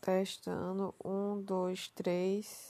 Testando. Um, dois, três.